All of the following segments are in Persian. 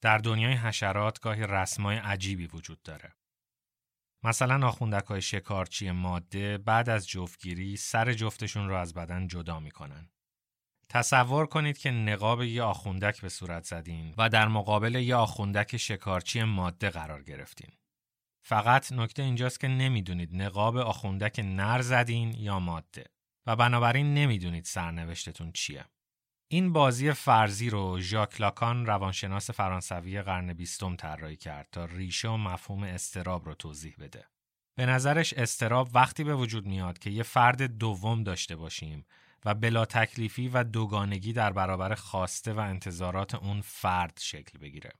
در دنیای حشرات گاهی رسمای عجیبی وجود داره. مثلا آخوندک های شکارچی ماده بعد از جفتگیری سر جفتشون رو از بدن جدا می‌کنن. تصور کنید که نقاب یه آخوندک به صورت زدین و در مقابل یه آخوندک شکارچی ماده قرار گرفتین. فقط نکته اینجاست که نمی‌دونید نقاب آخوندک نر زدین یا ماده و بنابراین نمی‌دونید سرنوشتتون چیه. این بازی فرضی رو ژاک لاکان روانشناس فرانسوی قرن بیستم طراحی کرد تا ریشه و مفهوم استراب رو توضیح بده. به نظرش استراب وقتی به وجود میاد که یه فرد دوم داشته باشیم و بلا تکلیفی و دوگانگی در برابر خواسته و انتظارات اون فرد شکل بگیره.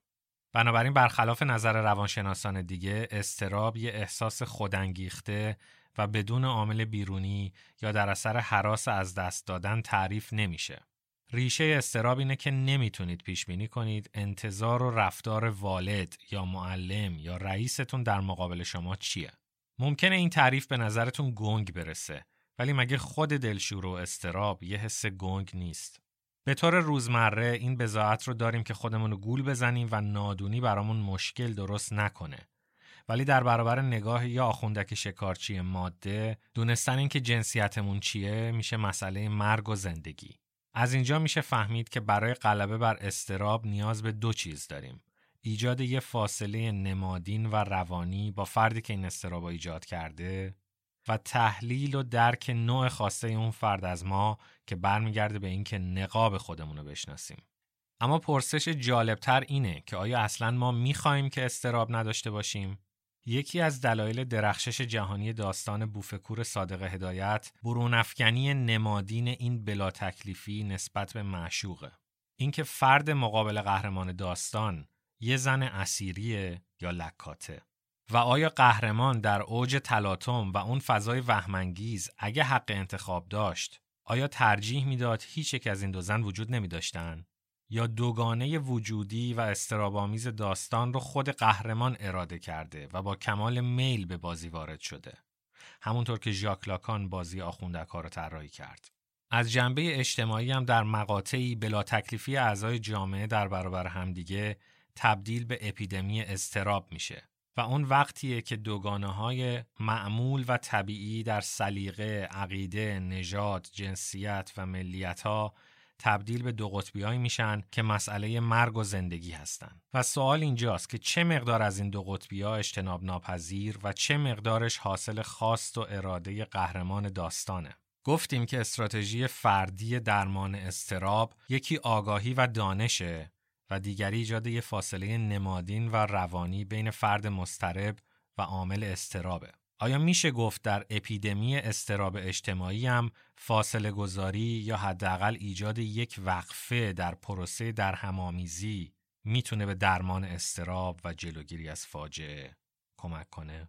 بنابراین برخلاف نظر روانشناسان دیگه استراب یه احساس خودانگیخته و بدون عامل بیرونی یا در اثر حراس از دست دادن تعریف نمیشه. ریشه استراب اینه که نمی‌تونید پیش بینی کنید انتظار و رفتار والد یا معلم یا رئیستون در مقابل شما چیه. ممکنه این تعریف به نظرتون گنگ برسه ولی مگه خود دلشور و استراب یه حس گنگ نیست. به طور روزمره این بزاعت رو داریم که خودمون رو گول بزنیم و نادونی برامون مشکل درست نکنه. ولی در برابر نگاه یا آخوندک شکارچی ماده دونستن اینکه جنسیتمون چیه میشه مسئله مرگ و زندگی. از اینجا میشه فهمید که برای غلبه بر استراب نیاز به دو چیز داریم. ایجاد یه فاصله نمادین و روانی با فردی که این استراب ایجاد کرده و تحلیل و درک نوع خواسته اون فرد از ما که برمیگرده به اینکه نقاب خودمون رو بشناسیم. اما پرسش جالبتر اینه که آیا اصلا ما می‌خواهیم که استراب نداشته باشیم؟ یکی از دلایل درخشش جهانی داستان بوفکور صادق هدایت برونافکنی نمادین این بلا تکلیفی نسبت به معشوقه. اینکه فرد مقابل قهرمان داستان یه زن اسیریه یا لکاته. و آیا قهرمان در اوج تلاطم و اون فضای وهمانگیز اگه حق انتخاب داشت آیا ترجیح می‌داد هیچ یک از این دو زن وجود نمی داشتن؟ یا دوگانه وجودی و استرابامیز داستان رو خود قهرمان اراده کرده و با کمال میل به بازی وارد شده. همونطور که ژاک لاکان بازی آخوندک ها رو طراحی کرد. از جنبه اجتماعی هم در مقاطعی بلا تکلیفی اعضای جامعه در برابر همدیگه تبدیل به اپیدمی استراب میشه و اون وقتیه که دوگانه های معمول و طبیعی در سلیقه، عقیده، نژاد، جنسیت و ملیت ها تبدیل به دو قطبی میشن که مسئله مرگ و زندگی هستند. و سوال اینجاست که چه مقدار از این دو قطبی ها اجتناب ناپذیر و چه مقدارش حاصل خواست و اراده قهرمان داستانه. گفتیم که استراتژی فردی درمان استراب یکی آگاهی و دانشه و دیگری ایجاد یه فاصله نمادین و روانی بین فرد مسترب و عامل استرابه. آیا میشه گفت در اپیدمی استراب اجتماعی هم فاصله گذاری یا حداقل ایجاد یک وقفه در پروسه در همامیزی می‌تونه به درمان استراب و جلوگیری از فاجعه کمک کنه؟